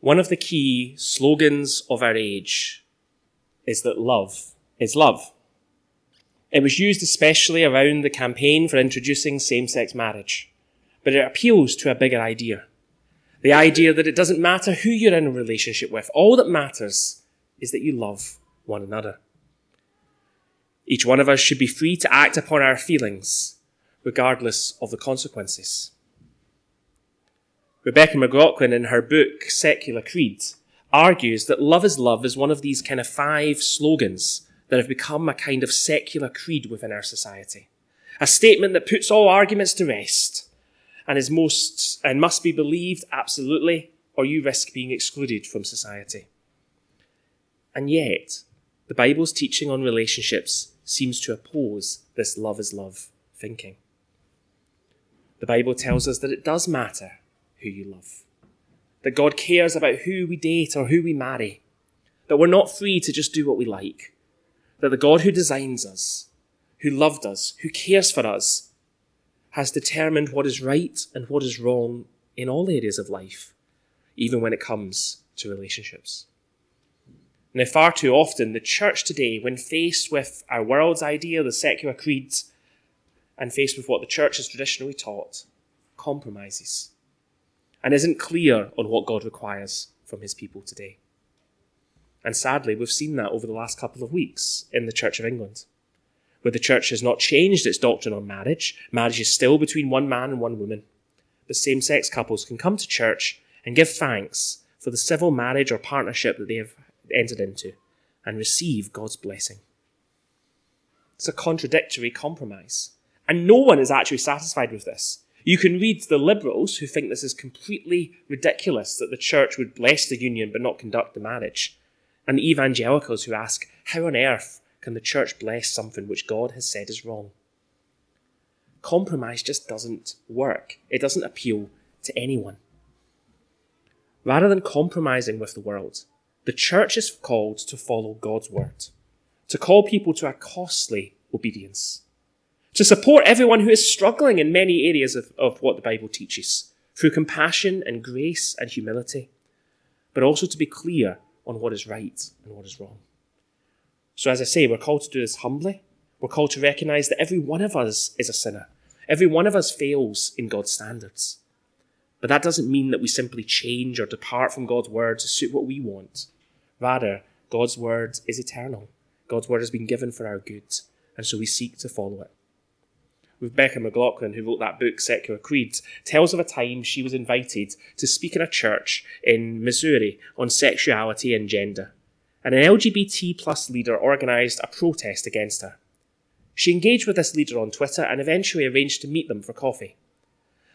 One of the key slogans of our age is that love is love. It was used especially around the campaign for introducing same-sex marriage, but it appeals to a bigger idea. The idea that it doesn't matter who you're in a relationship with. All that matters is that you love one another. Each one of us should be free to act upon our feelings, regardless of the consequences. Rebecca McLaughlin, in her book Secular Creed, argues that love is love is one of these kind of five slogans that have become a kind of secular creed within our society. A statement that puts all arguments to rest and is most and must be believed absolutely, or you risk being excluded from society. And yet, the Bible's teaching on relationships seems to oppose this love is love thinking. The Bible tells us that it does matter who you love, that God cares about who we date or who we marry, that we're not free to just do what we like, that the God who designs us, who loved us, who cares for us, has determined what is right and what is wrong in all areas of life, even when it comes to relationships. Now, far too often, the church today, when faced with our world's idea, the secular creeds, and faced with what the church has traditionally taught, compromises and isn't clear on what God requires from his people today. And sadly, we've seen that over the last couple of weeks in the Church of England, where the church has not changed its doctrine on marriage. Marriage is still between one man and one woman. But same sex couples can come to church and give thanks for the civil marriage or partnership that they have entered into and receive God's blessing. It's a contradictory compromise. And no one is actually satisfied with this. You can read the liberals who think this is completely ridiculous that the church would bless the union but not conduct the marriage and the evangelicals who ask, How on earth can the church bless something which God has said is wrong? Compromise just doesn't work, it doesn't appeal to anyone. Rather than compromising with the world, the church is called to follow God's word, to call people to a costly obedience, to support everyone who is struggling in many areas of, of what the Bible teaches, through compassion and grace and humility, but also to be clear on what is right and what is wrong. So, as I say, we're called to do this humbly. We're called to recognize that every one of us is a sinner. Every one of us fails in God's standards. But that doesn't mean that we simply change or depart from God's word to suit what we want. Rather, God's word is eternal. God's word has been given for our good, and so we seek to follow it. Rebecca McLaughlin, who wrote that book, Secular Creeds, tells of a time she was invited to speak in a church in Missouri on sexuality and gender. And an LGBT plus leader organised a protest against her. She engaged with this leader on Twitter and eventually arranged to meet them for coffee.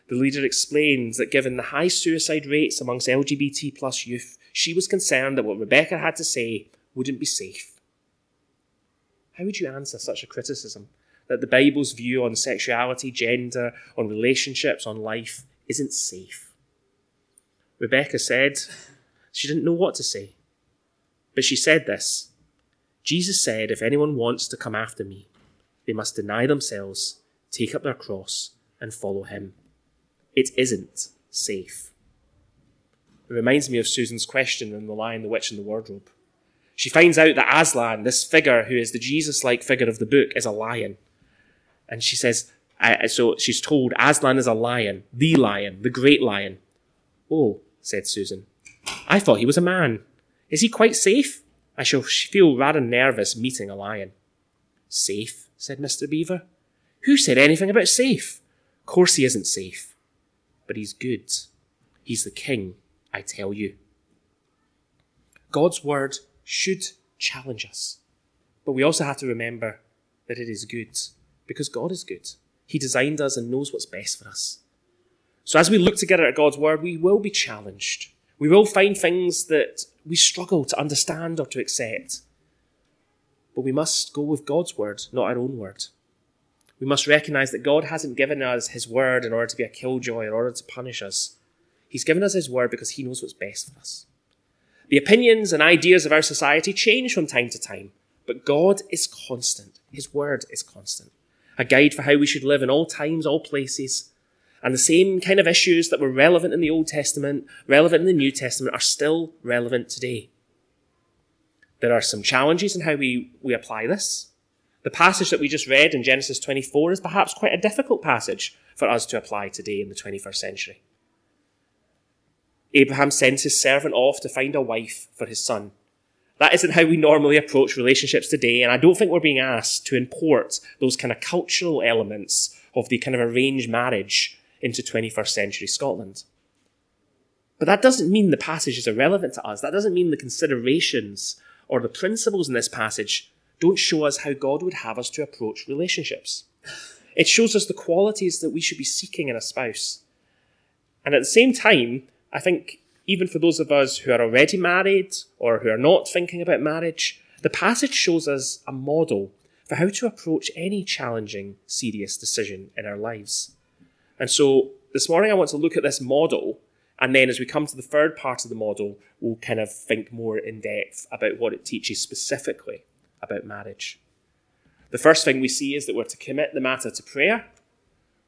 The leader explains that given the high suicide rates amongst LGBT plus youth, she was concerned that what Rebecca had to say wouldn't be safe. How would you answer such a criticism that the Bible's view on sexuality, gender, on relationships, on life isn't safe. Rebecca said she didn't know what to say. But she said this Jesus said, If anyone wants to come after me, they must deny themselves, take up their cross, and follow him. It isn't safe. It reminds me of Susan's question in The Lion, the Witch, and the Wardrobe. She finds out that Aslan, this figure who is the Jesus like figure of the book, is a lion. And she says, so she's told Aslan is a lion, the lion, the great lion. Oh, said Susan. I thought he was a man. Is he quite safe? I shall feel rather nervous meeting a lion. Safe, said Mr. Beaver. Who said anything about safe? Of course he isn't safe. But he's good. He's the king, I tell you. God's word should challenge us. But we also have to remember that it is good because God is good. He designed us and knows what's best for us. So as we look together at God's word, we will be challenged. We will find things that we struggle to understand or to accept. But we must go with God's word, not our own word. We must recognize that God hasn't given us his word in order to be a killjoy, in order to punish us. He's given us his word because he knows what's best for us. The opinions and ideas of our society change from time to time, but God is constant. His word is constant a guide for how we should live in all times, all places, And the same kind of issues that were relevant in the Old Testament, relevant in the New Testament, are still relevant today. There are some challenges in how we, we apply this. The passage that we just read in Genesis 24 is perhaps quite a difficult passage for us to apply today in the 21st century. Abraham sends his servant off to find a wife for his son. That isn't how we normally approach relationships today, and I don't think we're being asked to import those kind of cultural elements of the kind of arranged marriage into 21st century Scotland. But that doesn't mean the passage is irrelevant to us. That doesn't mean the considerations or the principles in this passage don't show us how God would have us to approach relationships. It shows us the qualities that we should be seeking in a spouse. And at the same time, I think even for those of us who are already married or who are not thinking about marriage, the passage shows us a model for how to approach any challenging, serious decision in our lives. And so this morning I want to look at this model, and then as we come to the third part of the model, we'll kind of think more in depth about what it teaches specifically about marriage. The first thing we see is that we're to commit the matter to prayer,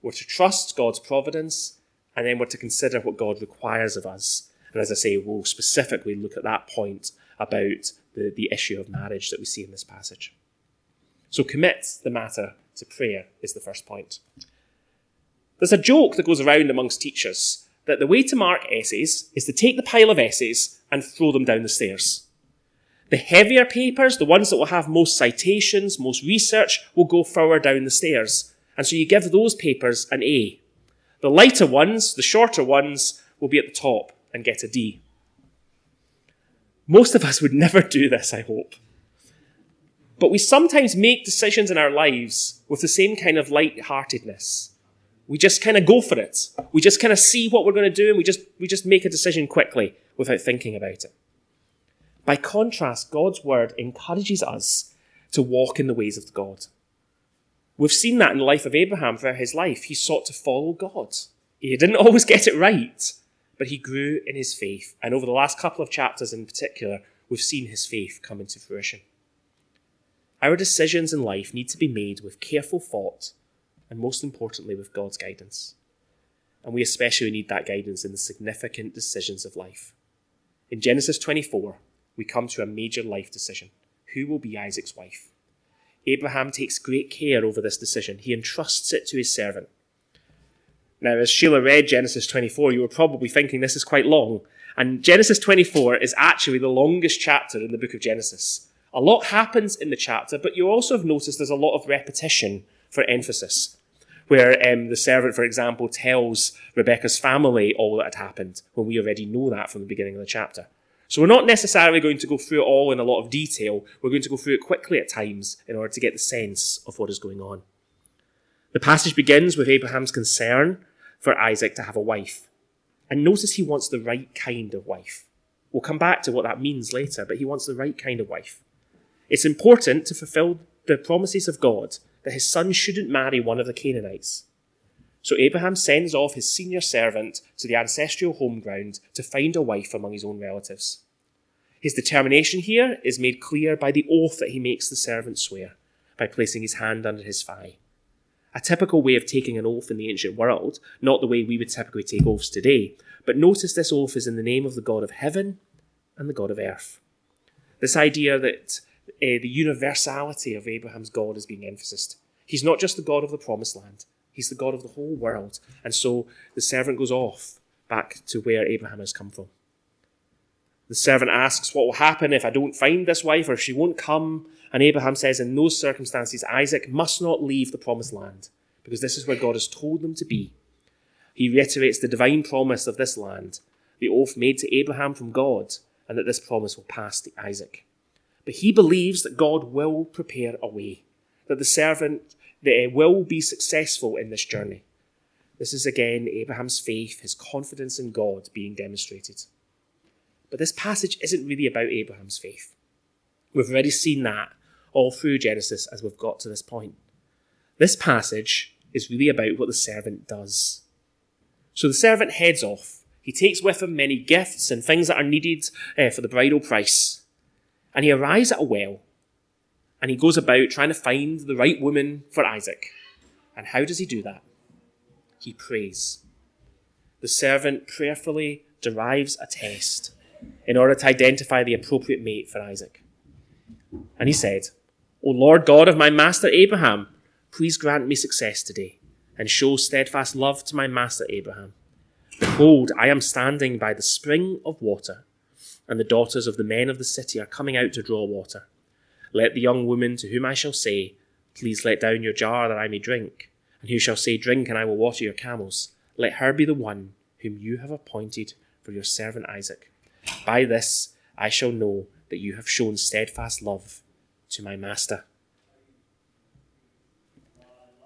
we're to trust God's providence, and then we're to consider what God requires of us. And as I say, we'll specifically look at that point about the, the issue of marriage that we see in this passage. So commit the matter to prayer is the first point. There's a joke that goes around amongst teachers that the way to mark essays is to take the pile of essays and throw them down the stairs. The heavier papers, the ones that will have most citations, most research, will go further down the stairs. And so you give those papers an A. The lighter ones, the shorter ones, will be at the top and get a D. Most of us would never do this, I hope. But we sometimes make decisions in our lives with the same kind of light-heartedness. We just kind of go for it. We just kind of see what we're going to do and we just, we just make a decision quickly without thinking about it. By contrast, God's word encourages us to walk in the ways of God. We've seen that in the life of Abraham throughout his life. He sought to follow God. He didn't always get it right, but he grew in his faith. And over the last couple of chapters in particular, we've seen his faith come into fruition. Our decisions in life need to be made with careful thought and, most importantly, with God's guidance. And we especially need that guidance in the significant decisions of life. In Genesis 24, we come to a major life decision who will be Isaac's wife? Abraham takes great care over this decision. He entrusts it to his servant. Now, as Sheila read Genesis 24, you were probably thinking this is quite long. And Genesis 24 is actually the longest chapter in the book of Genesis. A lot happens in the chapter, but you also have noticed there's a lot of repetition for emphasis. Where um, the servant, for example, tells Rebecca's family all that had happened, when we already know that from the beginning of the chapter. So we're not necessarily going to go through it all in a lot of detail. We're going to go through it quickly at times in order to get the sense of what is going on. The passage begins with Abraham's concern for Isaac to have a wife. And notice he wants the right kind of wife. We'll come back to what that means later, but he wants the right kind of wife. It's important to fulfill the promises of God that his son shouldn't marry one of the Canaanites. So Abraham sends off his senior servant to the ancestral home ground to find a wife among his own relatives. His determination here is made clear by the oath that he makes the servant swear, by placing his hand under his thigh. A typical way of taking an oath in the ancient world, not the way we would typically take oaths today, but notice this oath is in the name of the God of heaven and the God of earth. This idea that uh, the universality of Abraham's God is being emphasized. He's not just the God of the promised land, He's the God of the whole world. And so the servant goes off back to where Abraham has come from. The servant asks what will happen if I don't find this wife or if she won't come. And Abraham says, in those circumstances, Isaac must not leave the promised land because this is where God has told them to be. He reiterates the divine promise of this land, the oath made to Abraham from God, and that this promise will pass to Isaac. But he believes that God will prepare a way, that the servant that will be successful in this journey. This is again Abraham's faith, his confidence in God being demonstrated. But this passage isn't really about Abraham's faith. We've already seen that all through Genesis as we've got to this point. This passage is really about what the servant does. So the servant heads off. He takes with him many gifts and things that are needed uh, for the bridal price. And he arrives at a well and he goes about trying to find the right woman for Isaac. And how does he do that? He prays. the servant prayerfully derives a test in order to identify the appropriate mate for Isaac. And he said, O Lord God of my master Abraham, please grant me success today and show steadfast love to my master Abraham. Behold, I am standing by the spring of water, and the daughters of the men of the city are coming out to draw water. Let the young woman to whom I shall say, Please let down your jar that I may drink, and who shall say, Drink, and I will water your camels, let her be the one whom you have appointed for your servant Isaac. By this I shall know that you have shown steadfast love to my master.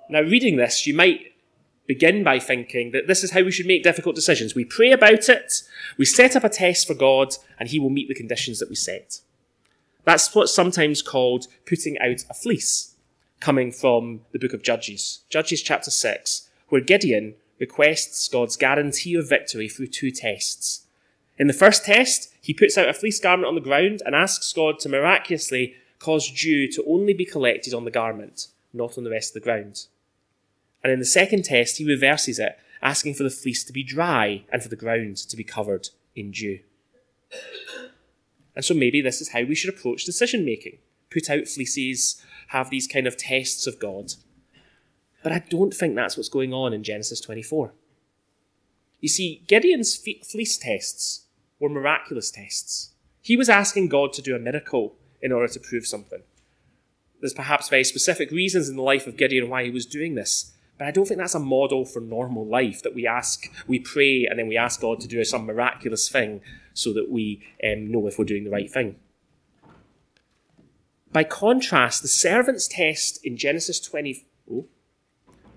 Now, reading this, you might begin by thinking that this is how we should make difficult decisions. We pray about it, we set up a test for God, and He will meet the conditions that we set. That's what's sometimes called putting out a fleece, coming from the book of Judges, Judges chapter 6, where Gideon requests God's guarantee of victory through two tests. In the first test, he puts out a fleece garment on the ground and asks God to miraculously cause dew to only be collected on the garment, not on the rest of the ground. And in the second test, he reverses it, asking for the fleece to be dry and for the ground to be covered in dew. And so maybe this is how we should approach decision making. Put out fleeces, have these kind of tests of God. But I don't think that's what's going on in Genesis 24. You see, Gideon's fleece tests were miraculous tests. He was asking God to do a miracle in order to prove something. There's perhaps very specific reasons in the life of Gideon why he was doing this. But I don't think that's a model for normal life that we ask, we pray, and then we ask God to do some miraculous thing so that we um, know if we're doing the right thing. By contrast, the servant's test in Genesis 20. Oh,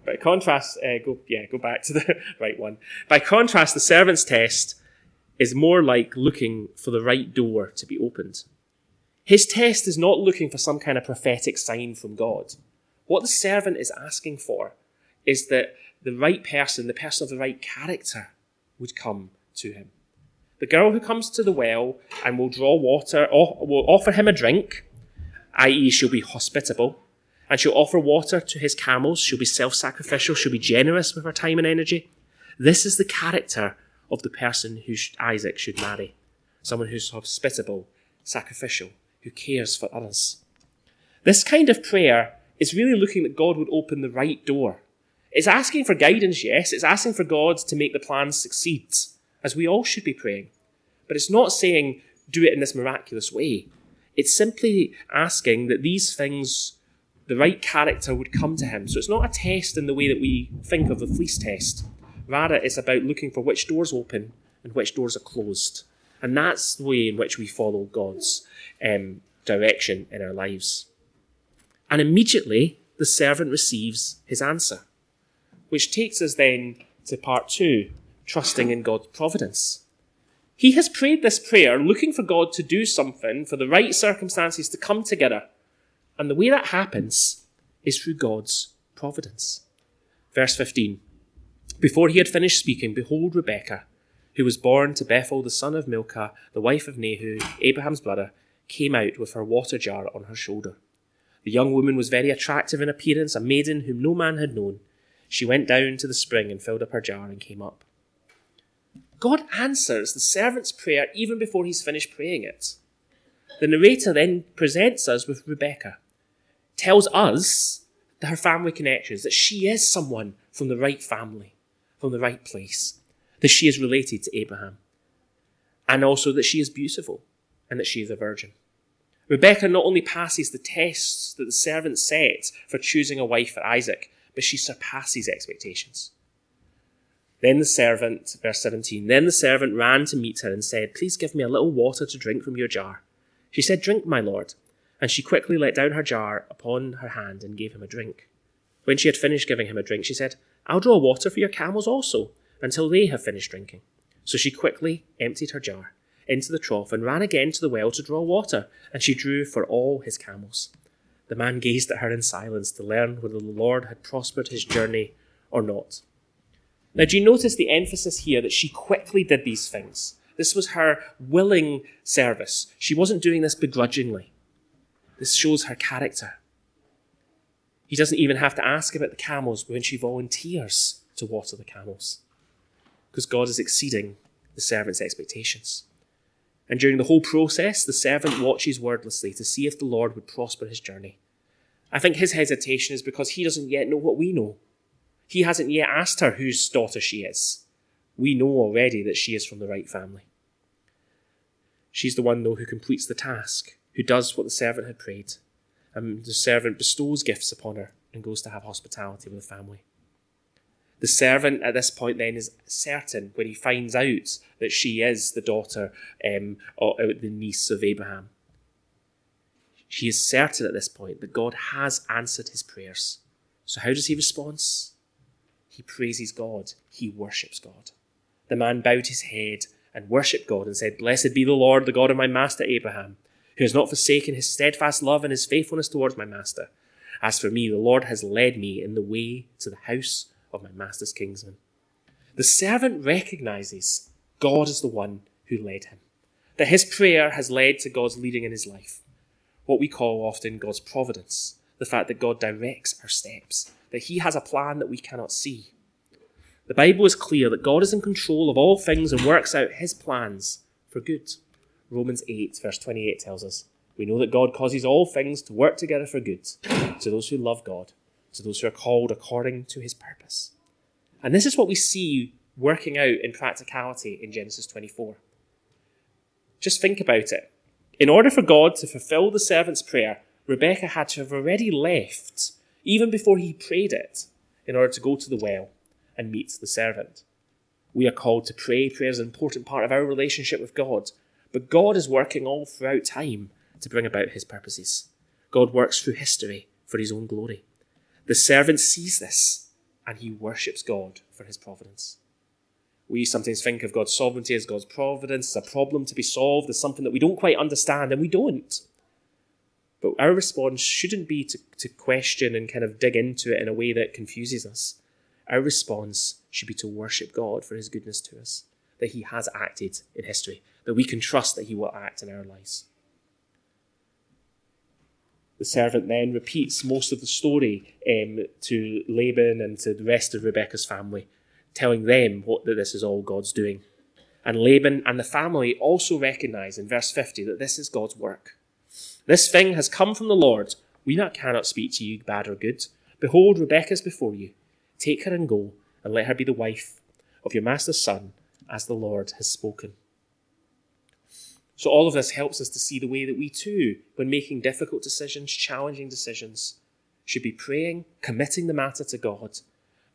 by contrast, uh, go yeah, go back to the right one. By contrast, the servant's test is more like looking for the right door to be opened. His test is not looking for some kind of prophetic sign from God. What the servant is asking for is that the right person, the person of the right character, would come to him. The girl who comes to the well and will draw water, or will offer him a drink, i.e., she'll be hospitable, and she'll offer water to his camels, she'll be self sacrificial, she'll be generous with her time and energy. This is the character of the person who Isaac should marry someone who's hospitable, sacrificial, who cares for others. This kind of prayer is really looking that God would open the right door it's asking for guidance, yes. It's asking for God to make the plans succeed, as we all should be praying. But it's not saying, do it in this miraculous way. It's simply asking that these things, the right character would come to him. So it's not a test in the way that we think of the fleece test. Rather, it's about looking for which doors open and which doors are closed. And that's the way in which we follow God's um, direction in our lives. And immediately, the servant receives his answer which takes us then to part two trusting in God's providence. He has prayed this prayer looking for God to do something, for the right circumstances to come together. And the way that happens is through God's providence. Verse 15 Before he had finished speaking, behold, Rebekah, who was born to Bethuel the son of Milcah, the wife of Nahor, Abraham's brother, came out with her water jar on her shoulder. The young woman was very attractive in appearance, a maiden whom no man had known. She went down to the spring and filled up her jar and came up. God answers the servant's prayer even before he's finished praying it. The narrator then presents us with Rebecca, tells us that her family connections, that she is someone from the right family, from the right place, that she is related to Abraham, and also that she is beautiful and that she is a virgin. Rebecca not only passes the tests that the servant sets for choosing a wife for Isaac, but she surpasses expectations. Then the servant, verse 17, then the servant ran to meet her and said, Please give me a little water to drink from your jar. She said, Drink, my lord. And she quickly let down her jar upon her hand and gave him a drink. When she had finished giving him a drink, she said, I'll draw water for your camels also, until they have finished drinking. So she quickly emptied her jar into the trough and ran again to the well to draw water, and she drew for all his camels. The man gazed at her in silence to learn whether the Lord had prospered his journey or not. Now, do you notice the emphasis here that she quickly did these things? This was her willing service. She wasn't doing this begrudgingly. This shows her character. He doesn't even have to ask about the camels when she volunteers to water the camels. Because God is exceeding the servant's expectations. And during the whole process, the servant watches wordlessly to see if the Lord would prosper his journey. I think his hesitation is because he doesn't yet know what we know. He hasn't yet asked her whose daughter she is. We know already that she is from the right family. She's the one, though, who completes the task, who does what the servant had prayed. And the servant bestows gifts upon her and goes to have hospitality with the family. The servant at this point then is certain when he finds out that she is the daughter um, or the niece of Abraham. She is certain at this point that God has answered his prayers. So, how does he respond? He praises God, he worships God. The man bowed his head and worshipped God and said, Blessed be the Lord, the God of my master Abraham, who has not forsaken his steadfast love and his faithfulness towards my master. As for me, the Lord has led me in the way to the house of my master's kingsman. The servant recognizes God is the one who led him, that his prayer has led to God's leading in his life, what we call often God's providence, the fact that God directs our steps, that he has a plan that we cannot see. The Bible is clear that God is in control of all things and works out his plans for good. Romans 8, verse 28 tells us, We know that God causes all things to work together for good to those who love God to those who are called according to his purpose. And this is what we see working out in practicality in Genesis 24. Just think about it. In order for God to fulfill the servant's prayer, Rebecca had to have already left, even before he prayed it, in order to go to the well and meet the servant. We are called to pray. Prayer is an important part of our relationship with God. But God is working all throughout time to bring about his purposes. God works through history for his own glory. The servant sees this and he worships God for his providence. We sometimes think of God's sovereignty as God's providence, as a problem to be solved, as something that we don't quite understand, and we don't. But our response shouldn't be to, to question and kind of dig into it in a way that confuses us. Our response should be to worship God for his goodness to us, that he has acted in history, that we can trust that he will act in our lives. The servant then repeats most of the story um, to Laban and to the rest of Rebekah's family, telling them what that this is all God's doing. And Laban and the family also recognize in verse 50 that this is God's work. This thing has come from the Lord. We not cannot speak to you bad or good. Behold, Rebekah is before you. Take her and go, and let her be the wife of your master's son, as the Lord has spoken. So, all of this helps us to see the way that we too, when making difficult decisions, challenging decisions, should be praying, committing the matter to God,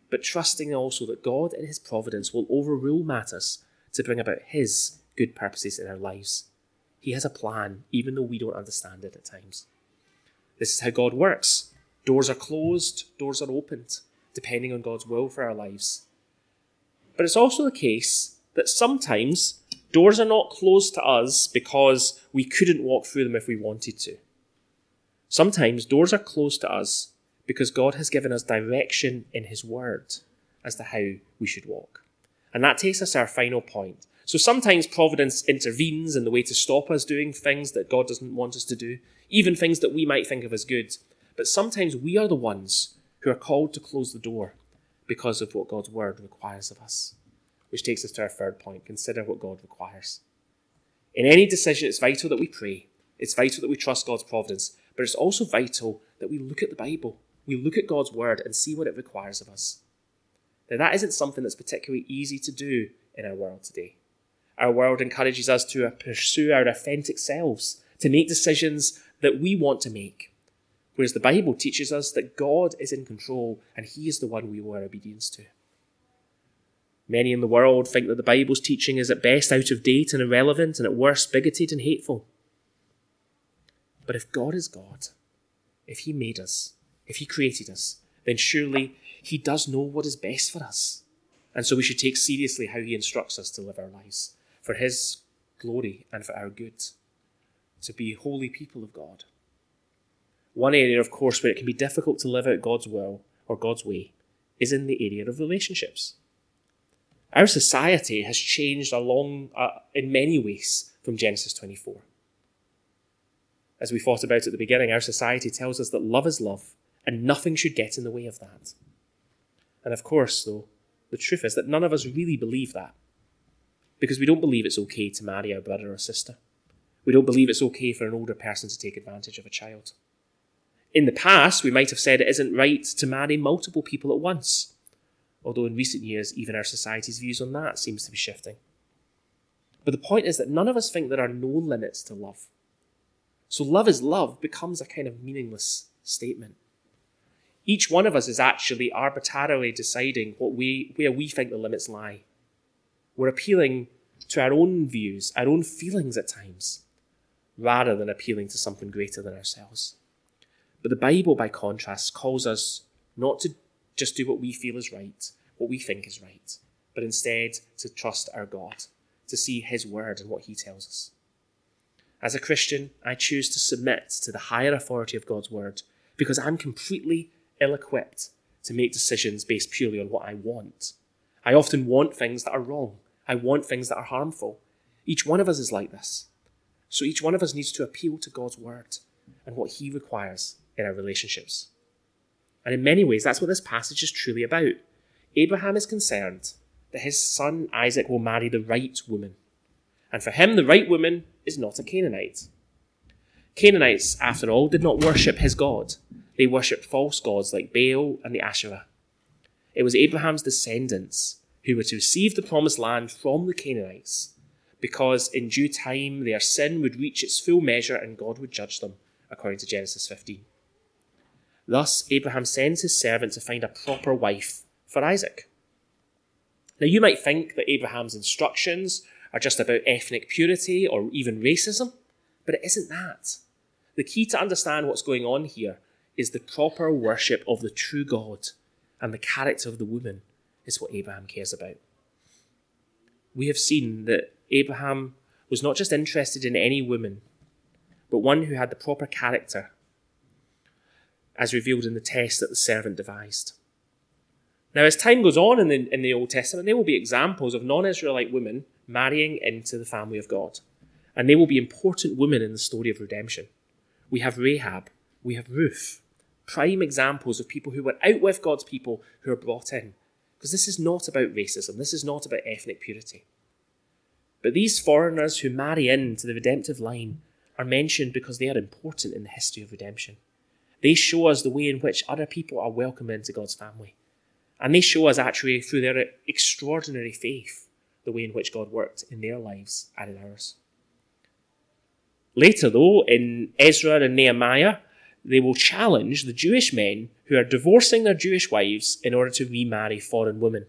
but trusting also that God in His providence will overrule matters to bring about His good purposes in our lives. He has a plan, even though we don't understand it at times. This is how God works. Doors are closed, doors are opened, depending on God's will for our lives. But it's also the case that sometimes Doors are not closed to us because we couldn't walk through them if we wanted to. Sometimes doors are closed to us because God has given us direction in His Word as to how we should walk. And that takes us to our final point. So sometimes providence intervenes in the way to stop us doing things that God doesn't want us to do, even things that we might think of as good. But sometimes we are the ones who are called to close the door because of what God's Word requires of us. Which takes us to our third point consider what God requires. In any decision, it's vital that we pray. It's vital that we trust God's providence, but it's also vital that we look at the Bible. We look at God's word and see what it requires of us. Now, that isn't something that's particularly easy to do in our world today. Our world encourages us to pursue our authentic selves, to make decisions that we want to make. Whereas the Bible teaches us that God is in control and He is the one we owe our obedience to. Many in the world think that the Bible's teaching is at best out of date and irrelevant, and at worst bigoted and hateful. But if God is God, if He made us, if He created us, then surely He does know what is best for us. And so we should take seriously how He instructs us to live our lives for His glory and for our good, to be holy people of God. One area, of course, where it can be difficult to live out God's will or God's way is in the area of relationships. Our society has changed along uh, in many ways from Genesis 24. As we thought about at the beginning, our society tells us that love is love and nothing should get in the way of that. And of course, though, the truth is that none of us really believe that. Because we don't believe it's okay to marry our brother or sister. We don't believe it's okay for an older person to take advantage of a child. In the past, we might have said it isn't right to marry multiple people at once, although in recent years, even our society's views on that seems to be shifting. But the point is that none of us think there are no limits to love. So love is love becomes a kind of meaningless statement. Each one of us is actually arbitrarily deciding what we, where we think the limits lie. We're appealing to our own views, our own feelings at times, rather than appealing to something greater than ourselves. But the Bible, by contrast, calls us not to just do what we feel is right, what we think is right, but instead to trust our God, to see His word and what He tells us. As a Christian, I choose to submit to the higher authority of God's word because I'm completely ill equipped to make decisions based purely on what I want. I often want things that are wrong. I want things that are harmful. Each one of us is like this. So each one of us needs to appeal to God's word and what He requires in our relationships. And in many ways, that's what this passage is truly about. Abraham is concerned that his son Isaac will marry the right woman. And for him, the right woman is not a Canaanite. Canaanites, after all, did not worship his God. They worshipped false gods like Baal and the Asherah. It was Abraham's descendants who were to receive the promised land from the Canaanites, because in due time their sin would reach its full measure and God would judge them, according to Genesis 15. Thus, Abraham sends his servant to find a proper wife for Isaac. Now, you might think that Abraham's instructions are just about ethnic purity or even racism, but it isn't that. The key to understand what's going on here is the proper worship of the true God, and the character of the woman is what Abraham cares about. We have seen that Abraham was not just interested in any woman, but one who had the proper character as revealed in the test that the servant devised. Now, as time goes on in the, in the Old Testament, there will be examples of non Israelite women marrying into the family of God. And they will be important women in the story of redemption. We have Rahab, we have Ruth, prime examples of people who were out with God's people who are brought in. Because this is not about racism, this is not about ethnic purity. But these foreigners who marry into the redemptive line are mentioned because they are important in the history of redemption. They show us the way in which other people are welcomed into God's family. And they show us actually through their extraordinary faith the way in which God worked in their lives and in ours. Later, though, in Ezra and Nehemiah, they will challenge the Jewish men who are divorcing their Jewish wives in order to remarry foreign women.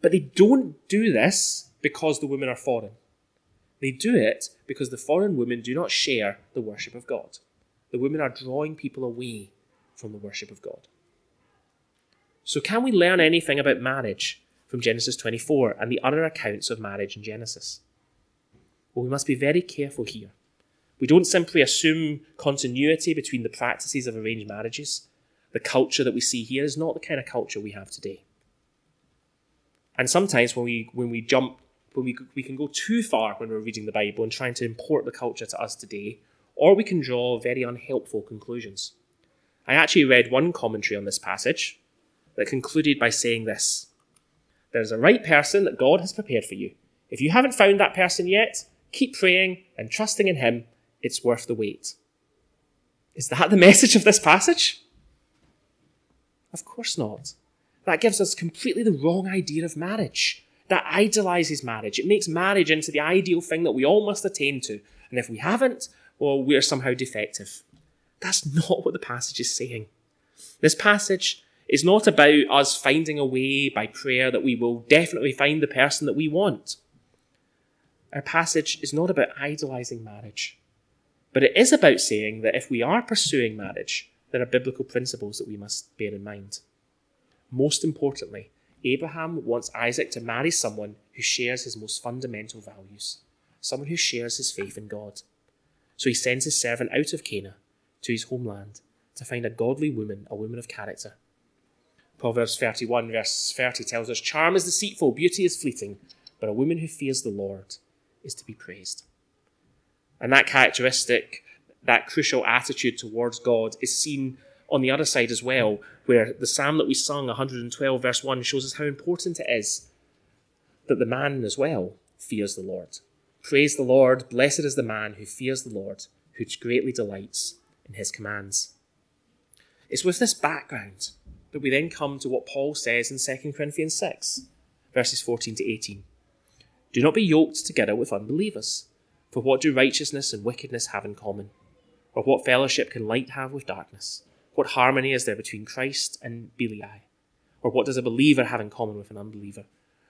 But they don't do this because the women are foreign. They do it because the foreign women do not share the worship of God the women are drawing people away from the worship of God. So, can we learn anything about marriage from Genesis 24 and the other accounts of marriage in Genesis? Well, we must be very careful here. We don't simply assume continuity between the practices of arranged marriages. The culture that we see here is not the kind of culture we have today. And sometimes when we when we jump when we we can go too far when we're reading the Bible and trying to import the culture to us today, or we can draw very unhelpful conclusions. I actually read one commentary on this passage that concluded by saying this There's a right person that God has prepared for you. If you haven't found that person yet, keep praying and trusting in Him. It's worth the wait. Is that the message of this passage? Of course not. That gives us completely the wrong idea of marriage. That idolizes marriage. It makes marriage into the ideal thing that we all must attain to. And if we haven't, well, we're somehow defective. That's not what the passage is saying. This passage is not about us finding a way by prayer that we will definitely find the person that we want. Our passage is not about idolizing marriage, but it is about saying that if we are pursuing marriage, there are biblical principles that we must bear in mind. Most importantly, Abraham wants Isaac to marry someone who shares his most fundamental values, someone who shares his faith in God. So he sends his servant out of Canaan to his homeland to find a godly woman, a woman of character. Proverbs 31, verse 30 tells us Charm is deceitful, beauty is fleeting, but a woman who fears the Lord is to be praised. And that characteristic, that crucial attitude towards God, is seen on the other side as well, where the psalm that we sung, 112 verse 1, shows us how important it is that the man as well fears the Lord. Praise the Lord, blessed is the man who fears the Lord, who greatly delights in his commands. It's with this background that we then come to what Paul says in 2 Corinthians 6, verses 14 to 18. Do not be yoked together with unbelievers. For what do righteousness and wickedness have in common? Or what fellowship can light have with darkness? What harmony is there between Christ and Belial? Or what does a believer have in common with an unbeliever?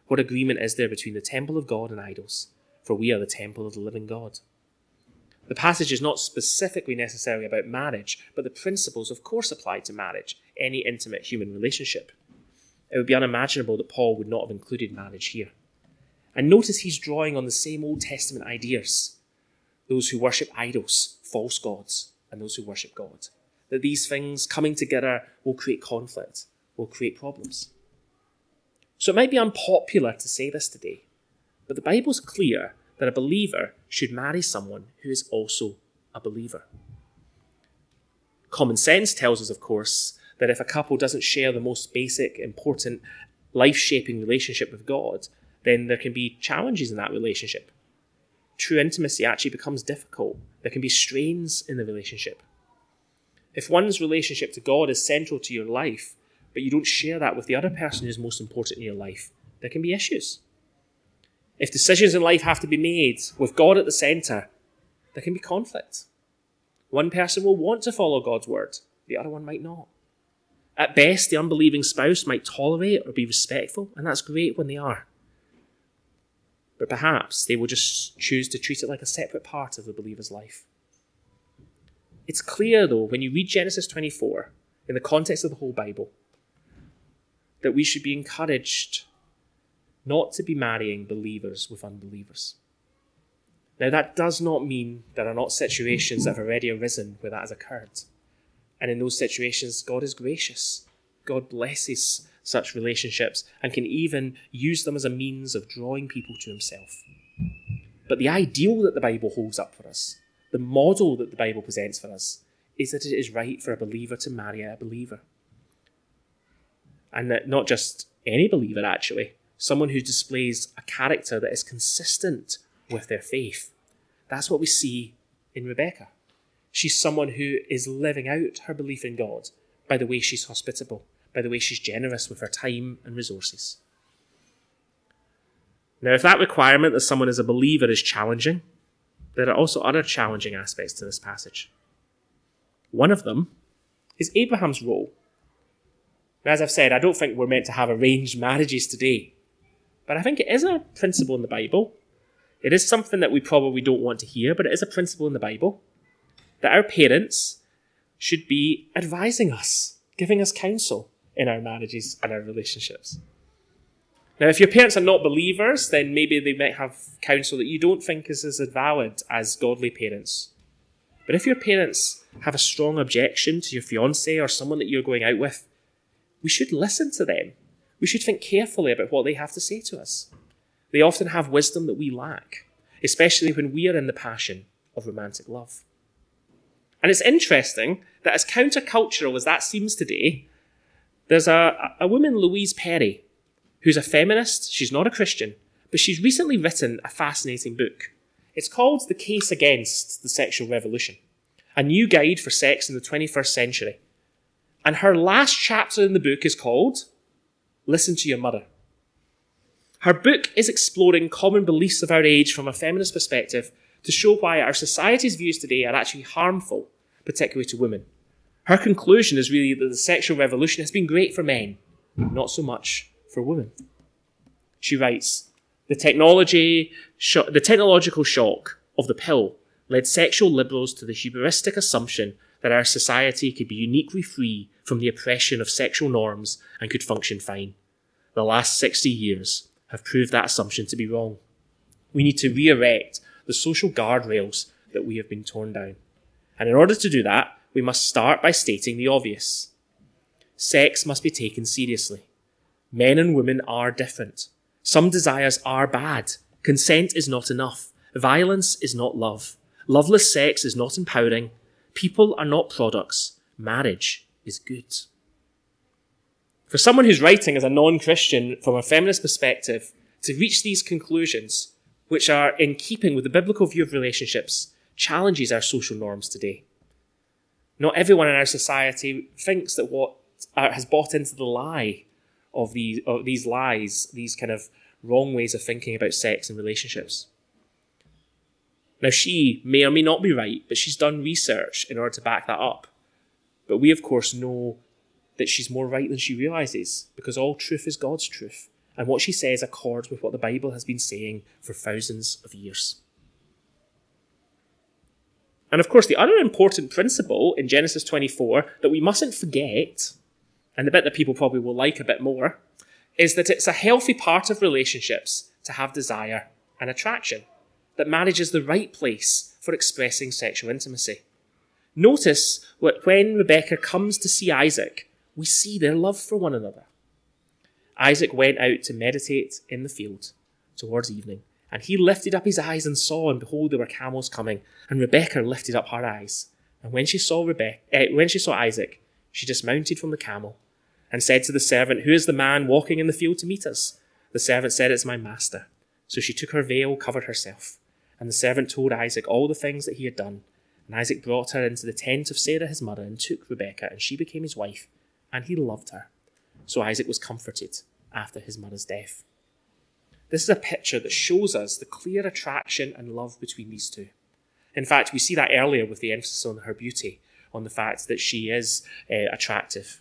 What agreement is there between the temple of God and idols? For we are the temple of the living God. The passage is not specifically necessarily about marriage, but the principles, of course, apply to marriage, any intimate human relationship. It would be unimaginable that Paul would not have included marriage here. And notice he's drawing on the same Old Testament ideas those who worship idols, false gods, and those who worship God. That these things coming together will create conflict, will create problems. So it might be unpopular to say this today, but the Bible's clear that a believer should marry someone who is also a believer. Common sense tells us, of course, that if a couple doesn't share the most basic, important, life shaping relationship with God, then there can be challenges in that relationship. True intimacy actually becomes difficult. There can be strains in the relationship. If one's relationship to God is central to your life, but you don't share that with the other person who's most important in your life, there can be issues. If decisions in life have to be made with God at the centre, there can be conflict. One person will want to follow God's word, the other one might not. At best, the unbelieving spouse might tolerate or be respectful, and that's great when they are but perhaps they will just choose to treat it like a separate part of the believer's life. It's clear, though, when you read Genesis 24 in the context of the whole Bible, that we should be encouraged not to be marrying believers with unbelievers. Now, that does not mean there are not situations that have already arisen where that has occurred. And in those situations, God is gracious. God blesses such relationships and can even use them as a means of drawing people to himself. But the ideal that the Bible holds up for us, the model that the Bible presents for us, is that it is right for a believer to marry a believer. And that not just any believer, actually, someone who displays a character that is consistent with their faith. That's what we see in Rebecca. She's someone who is living out her belief in God by the way she's hospitable, by the way she's generous with her time and resources. Now, if that requirement that someone is a believer is challenging, there are also other challenging aspects to this passage. One of them is Abraham's role. Now, as I've said, I don't think we're meant to have arranged marriages today, but I think it is a principle in the Bible. It is something that we probably don't want to hear, but it is a principle in the Bible that our parents should be advising us, giving us counsel in our marriages and our relationships. Now, if your parents are not believers, then maybe they might have counsel that you don't think is as valid as godly parents. But if your parents have a strong objection to your fiance or someone that you're going out with, we should listen to them. We should think carefully about what they have to say to us. They often have wisdom that we lack, especially when we are in the passion of romantic love. And it's interesting that as countercultural as that seems today, there's a, a woman, Louise Perry, who's a feminist. She's not a Christian, but she's recently written a fascinating book. It's called The Case Against the Sexual Revolution, a new guide for sex in the 21st century. And her last chapter in the book is called Listen to Your Mother. Her book is exploring common beliefs of our age from a feminist perspective to show why our society's views today are actually harmful, particularly to women. Her conclusion is really that the sexual revolution has been great for men, not so much for women. She writes, the technology, the technological shock of the pill led sexual liberals to the hubristic assumption that our society could be uniquely free from the oppression of sexual norms and could function fine. The last 60 years have proved that assumption to be wrong. We need to re erect the social guardrails that we have been torn down. And in order to do that, we must start by stating the obvious. Sex must be taken seriously. Men and women are different. Some desires are bad. Consent is not enough. Violence is not love. Loveless sex is not empowering. People are not products. Marriage is good. For someone who's writing as a non Christian from a feminist perspective, to reach these conclusions, which are in keeping with the biblical view of relationships, challenges our social norms today. Not everyone in our society thinks that what uh, has bought into the lie of these, of these lies, these kind of wrong ways of thinking about sex and relationships. Now, she may or may not be right, but she's done research in order to back that up. But we, of course, know that she's more right than she realizes, because all truth is God's truth, and what she says accords with what the Bible has been saying for thousands of years. And of course, the other important principle in Genesis 24 that we mustn't forget, and the bit that people probably will like a bit more, is that it's a healthy part of relationships to have desire and attraction, that marriage is the right place for expressing sexual intimacy. Notice that when Rebecca comes to see Isaac, we see their love for one another. Isaac went out to meditate in the field towards evening, and he lifted up his eyes and saw, and behold, there were camels coming. And Rebekah lifted up her eyes, and when she saw Rebecca, eh, when she saw Isaac, she dismounted from the camel, and said to the servant, "Who is the man walking in the field to meet us?" The servant said, "It's my master." So she took her veil, covered herself, and the servant told Isaac all the things that he had done. And Isaac brought her into the tent of Sarah his mother, and took Rebekah, and she became his wife, and he loved her. So Isaac was comforted after his mother's death. This is a picture that shows us the clear attraction and love between these two. In fact, we see that earlier with the emphasis on her beauty, on the fact that she is uh, attractive.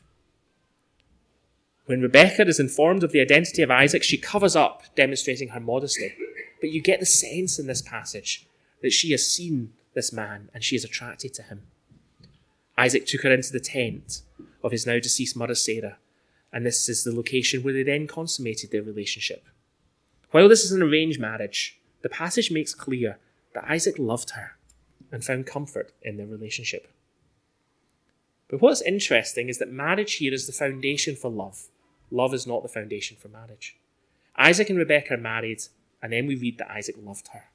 When Rebecca is informed of the identity of Isaac, she covers up, demonstrating her modesty. But you get the sense in this passage that she has seen this man and she is attracted to him. Isaac took her into the tent of his now deceased mother Sarah, and this is the location where they then consummated their relationship. While this is an arranged marriage, the passage makes clear that Isaac loved her and found comfort in their relationship. But what's interesting is that marriage here is the foundation for love. Love is not the foundation for marriage. Isaac and Rebecca are married, and then we read that Isaac loved her.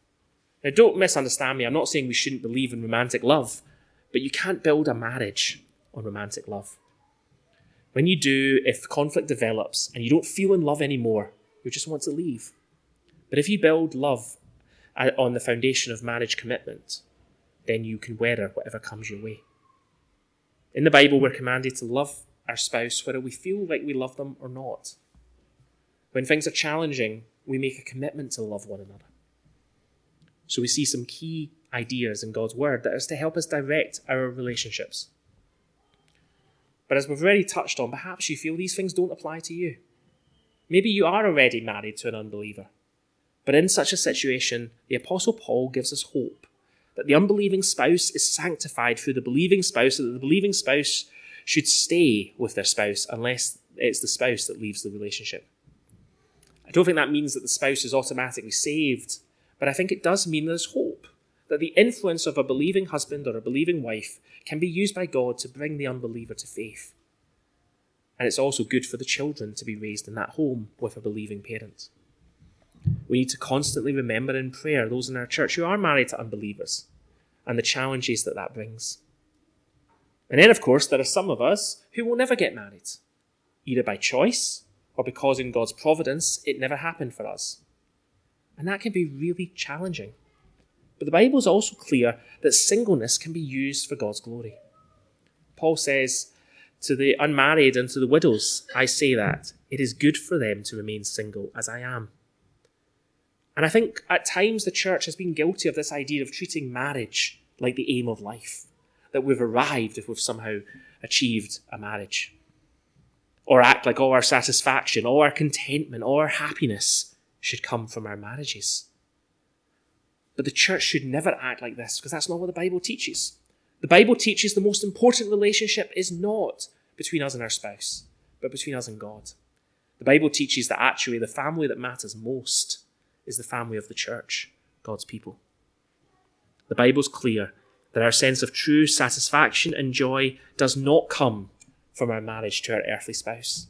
Now, don't misunderstand me. I'm not saying we shouldn't believe in romantic love, but you can't build a marriage on romantic love. When you do, if conflict develops and you don't feel in love anymore, you just want to leave. But if you build love uh, on the foundation of marriage commitment, then you can weather whatever comes your way. In the Bible, we're commanded to love our spouse whether we feel like we love them or not. When things are challenging, we make a commitment to love one another. So we see some key ideas in God's Word that is to help us direct our relationships. But as we've already touched on, perhaps you feel these things don't apply to you. Maybe you are already married to an unbeliever. But in such a situation, the Apostle Paul gives us hope that the unbelieving spouse is sanctified through the believing spouse, that the believing spouse should stay with their spouse unless it's the spouse that leaves the relationship. I don't think that means that the spouse is automatically saved, but I think it does mean there's hope that the influence of a believing husband or a believing wife can be used by God to bring the unbeliever to faith. And it's also good for the children to be raised in that home with a believing parent. We need to constantly remember in prayer those in our church who are married to unbelievers and the challenges that that brings. And then, of course, there are some of us who will never get married, either by choice or because in God's providence it never happened for us. And that can be really challenging. But the Bible is also clear that singleness can be used for God's glory. Paul says, To the unmarried and to the widows, I say that it is good for them to remain single as I am. And I think at times the church has been guilty of this idea of treating marriage like the aim of life, that we've arrived if we've somehow achieved a marriage. Or act like all our satisfaction, all our contentment, all our happiness should come from our marriages. But the church should never act like this because that's not what the Bible teaches. The Bible teaches the most important relationship is not between us and our spouse, but between us and God. The Bible teaches that actually the family that matters most is the family of the church, God's people. The Bible's clear that our sense of true satisfaction and joy does not come from our marriage to our earthly spouse.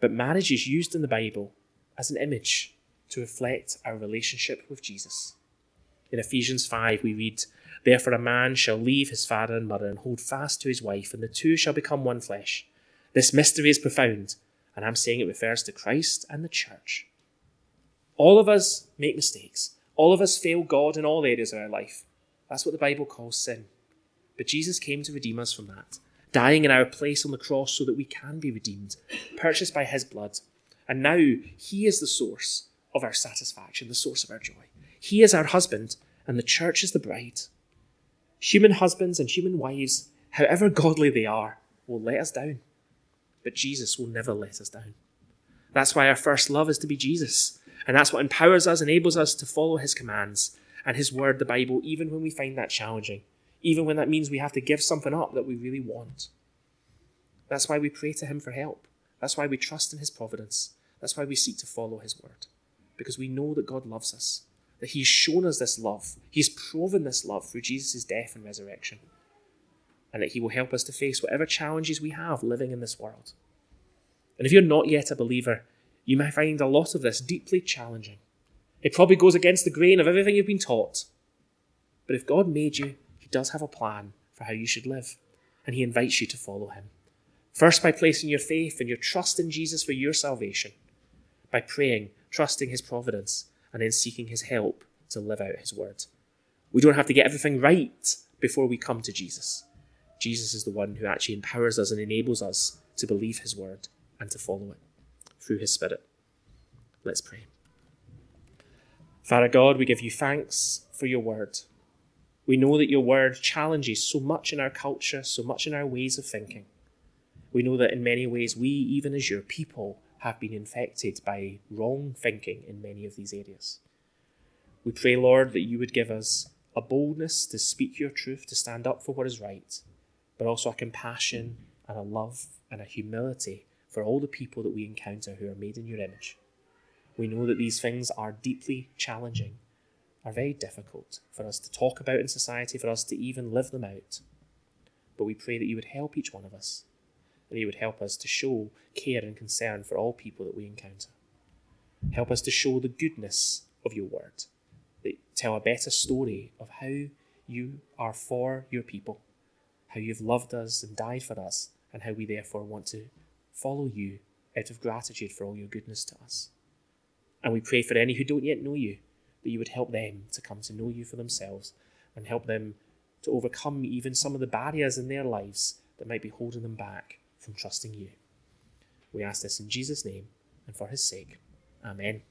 But marriage is used in the Bible as an image to reflect our relationship with Jesus. In Ephesians 5, we read, Therefore a man shall leave his father and mother and hold fast to his wife, and the two shall become one flesh. This mystery is profound, and I'm saying it refers to Christ and the church. All of us make mistakes. All of us fail God in all areas of our life. That's what the Bible calls sin. But Jesus came to redeem us from that, dying in our place on the cross so that we can be redeemed, purchased by his blood. And now he is the source of our satisfaction, the source of our joy. He is our husband, and the church is the bride. Human husbands and human wives, however godly they are, will let us down. But Jesus will never let us down. That's why our first love is to be Jesus. And that's what empowers us, enables us to follow his commands and his word, the Bible, even when we find that challenging, even when that means we have to give something up that we really want. That's why we pray to him for help. That's why we trust in his providence. That's why we seek to follow his word. Because we know that God loves us, that he's shown us this love. He's proven this love through Jesus' death and resurrection. And that he will help us to face whatever challenges we have living in this world. And if you're not yet a believer, you may find a lot of this deeply challenging. It probably goes against the grain of everything you've been taught. But if God made you, He does have a plan for how you should live, and He invites you to follow Him. First, by placing your faith and your trust in Jesus for your salvation, by praying, trusting His providence, and then seeking His help to live out His word. We don't have to get everything right before we come to Jesus. Jesus is the one who actually empowers us and enables us to believe His word and to follow it through His Spirit. Let's pray. Father God, we give you thanks for your word. We know that your word challenges so much in our culture, so much in our ways of thinking. We know that in many ways, we, even as your people, have been infected by wrong thinking in many of these areas. We pray, Lord, that you would give us a boldness to speak your truth, to stand up for what is right, but also a compassion and a love and a humility for all the people that we encounter who are made in your image. We know that these things are deeply challenging, are very difficult for us to talk about in society, for us to even live them out. But we pray that you would help each one of us, that you would help us to show care and concern for all people that we encounter. Help us to show the goodness of your word, that tell a better story of how you are for your people, how you've loved us and died for us, and how we therefore want to follow you out of gratitude for all your goodness to us. And we pray for any who don't yet know you, that you would help them to come to know you for themselves and help them to overcome even some of the barriers in their lives that might be holding them back from trusting you. We ask this in Jesus' name and for his sake. Amen.